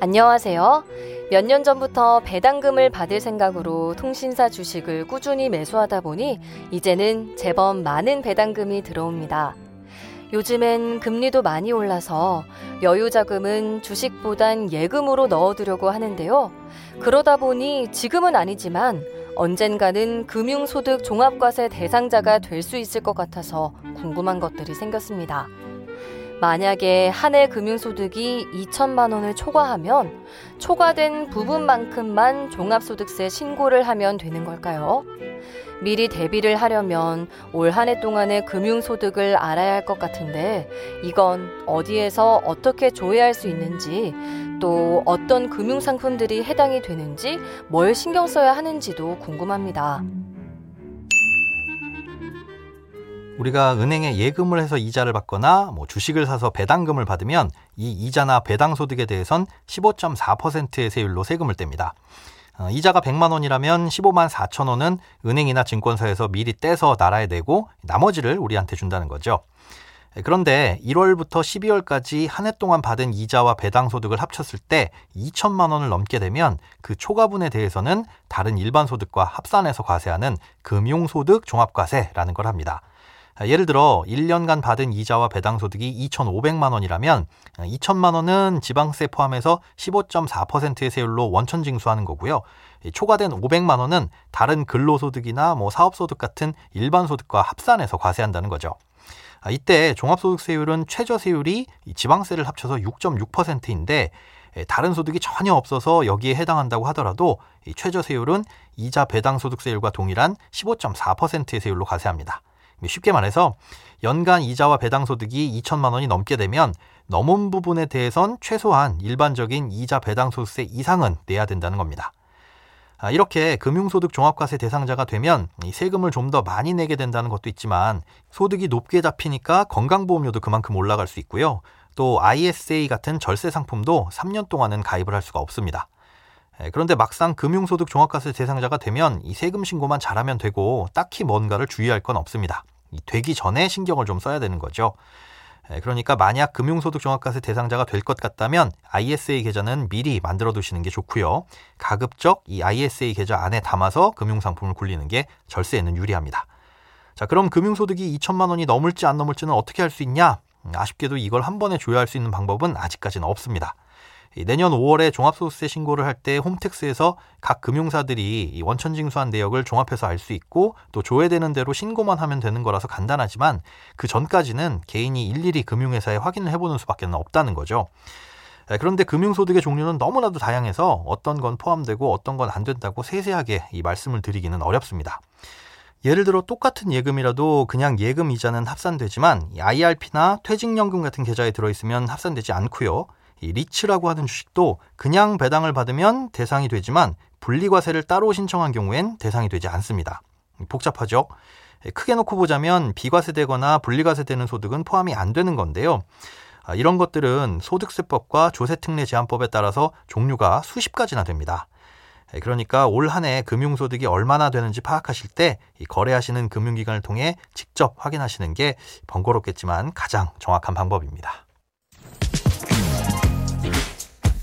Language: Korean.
안녕하세요. 몇 년 전부터 배당금을 받을 생각으로 통신사 주식을 꾸준히 매수하다 보니 이제는 제법 많은 배당금이 들어옵니다. 요즘엔 금리도 많이 올라서 여유 자금은 주식보단 예금으로 넣어두려고 하는데요. 그러다 보니 지금은 아니지만 언젠가는 금융소득 종합과세 대상자가 될 수 있을 것 같아서 궁금한 것들이 생겼습니다. 만약에 한 해 금융소득이 2천만 원을 초과하면 초과된 부분만큼만 종합소득세 신고를 하면 되는 걸까요? 미리 대비를 하려면 올 한 해 동안의 금융소득을 알아야 할 것 같은데 이건 어디에서 어떻게 조회할 수 있는지 또 어떤 금융상품들이 해당이 되는지 뭘 신경 써야 하는지도 궁금합니다. 우리가 은행에 예금을 해서 이자를 받거나 뭐 주식을 사서 배당금을 받으면 이 이자나 배당 소득에 대해선 15.4%의 세율로 세금을 뗍니다. 어, 이자가 100만 원이라면 15만 4천 원은 은행이나 증권사에서 미리 떼서 나라에 내고 나머지를 우리한테 준다는 거죠. 그런데 1월부터 12월까지 한 해 동안 받은 이자와 배당 소득을 합쳤을 때 2천만 원을 넘게 되면 그 초과분에 대해서는 다른 일반 소득과 합산해서 과세하는 금융소득 종합과세라는 걸 합니다. 예를 들어 1년간 받은 이자와 배당 소득이 2,500만 원이라면 2천만 원은 지방세 포함해서 15.4%의 세율로 원천 징수하는 거고요. 초과된 500만 원은 다른 근로소득이나 뭐 사업소득 같은 일반 소득과 합산해서 과세한다는 거죠. 이때 종합소득세율은 최저세율이 지방세를 합쳐서 6.6%인데 다른 소득이 전혀 없어서 여기에 해당한다고 하더라도 최저세율은 이자 배당 소득세율과 동일한 15.4%의 세율로 과세합니다. 쉽게 말해서 연간 이자와 배당 소득이 2천만 원이 넘게 되면 넘은 부분에 대해선 최소한 일반적인 이자 배당 소득세 이상은 내야 된다는 겁니다. 아, 이렇게 금융소득 종합과세 대상자가 되면 세금을 좀 더 많이 내게 된다는 것도 있지만 소득이 높게 잡히니까 건강보험료도 그만큼 올라갈 수 있고요. 또 ISA 같은 절세 상품도 3년 동안은 가입을 할 수가 없습니다. 그런데 막상 금융소득 종합과세 대상자가 되면 이 세금 신고만 잘하면 되고 딱히 뭔가를 주의할 건 없습니다. 되기 전에 신경을 좀 써야 되는 거죠. 그러니까 만약 금융소득 종합과세 대상자가 될 것 같다면 ISA 계좌는 미리 만들어 두시는 게 좋고요. 가급적 이 ISA 계좌 안에 담아서 금융상품을 굴리는 게 절세에는 유리합니다. 자, 그럼 금융소득이 2천만 원이 넘을지 안 넘을지는 어떻게 할 수 있냐? 아쉽게도 이걸 한 번에 조회할 수 있는 방법은 아직까지는 없습니다. 내년 5월에 종합소득세 신고를 할 때 홈택스에서 각 금융사들이 원천징수한 내역을 종합해서 알 수 있고 또 조회되는 대로 신고만 하면 되는 거라서 간단하지만 그 전까지는 개인이 일일이 금융회사에 확인을 해보는 수밖에 없다는 거죠. 그런데 금융소득의 종류는 너무나도 다양해서 어떤 건 포함되고 어떤 건 안 된다고 세세하게 이 말씀을 드리기는 어렵습니다. 예를 들어 똑같은 예금이라도 그냥 예금 이자는 합산되지만 IRP나 퇴직연금 같은 계좌에 들어있으면 합산되지 않고요. 이 리츠라고 하는 주식도 그냥 배당을 받으면 대상이 되지만 분리과세를 따로 신청한 경우엔 대상이 되지 않습니다. 복잡하죠? 크게 놓고 보자면 비과세되거나 분리과세되는 소득은 포함이 안 되는 건데요. 아, 이런 것들은 소득세법과 조세특례 제한법에 따라서 종류가 수십 가지나 됩니다. 그러니까 올 한 해 금융소득이 얼마나 되는지 파악하실 때 거래하시는 금융기관을 통해 직접 확인하시는 게 번거롭겠지만 가장 정확한 방법입니다.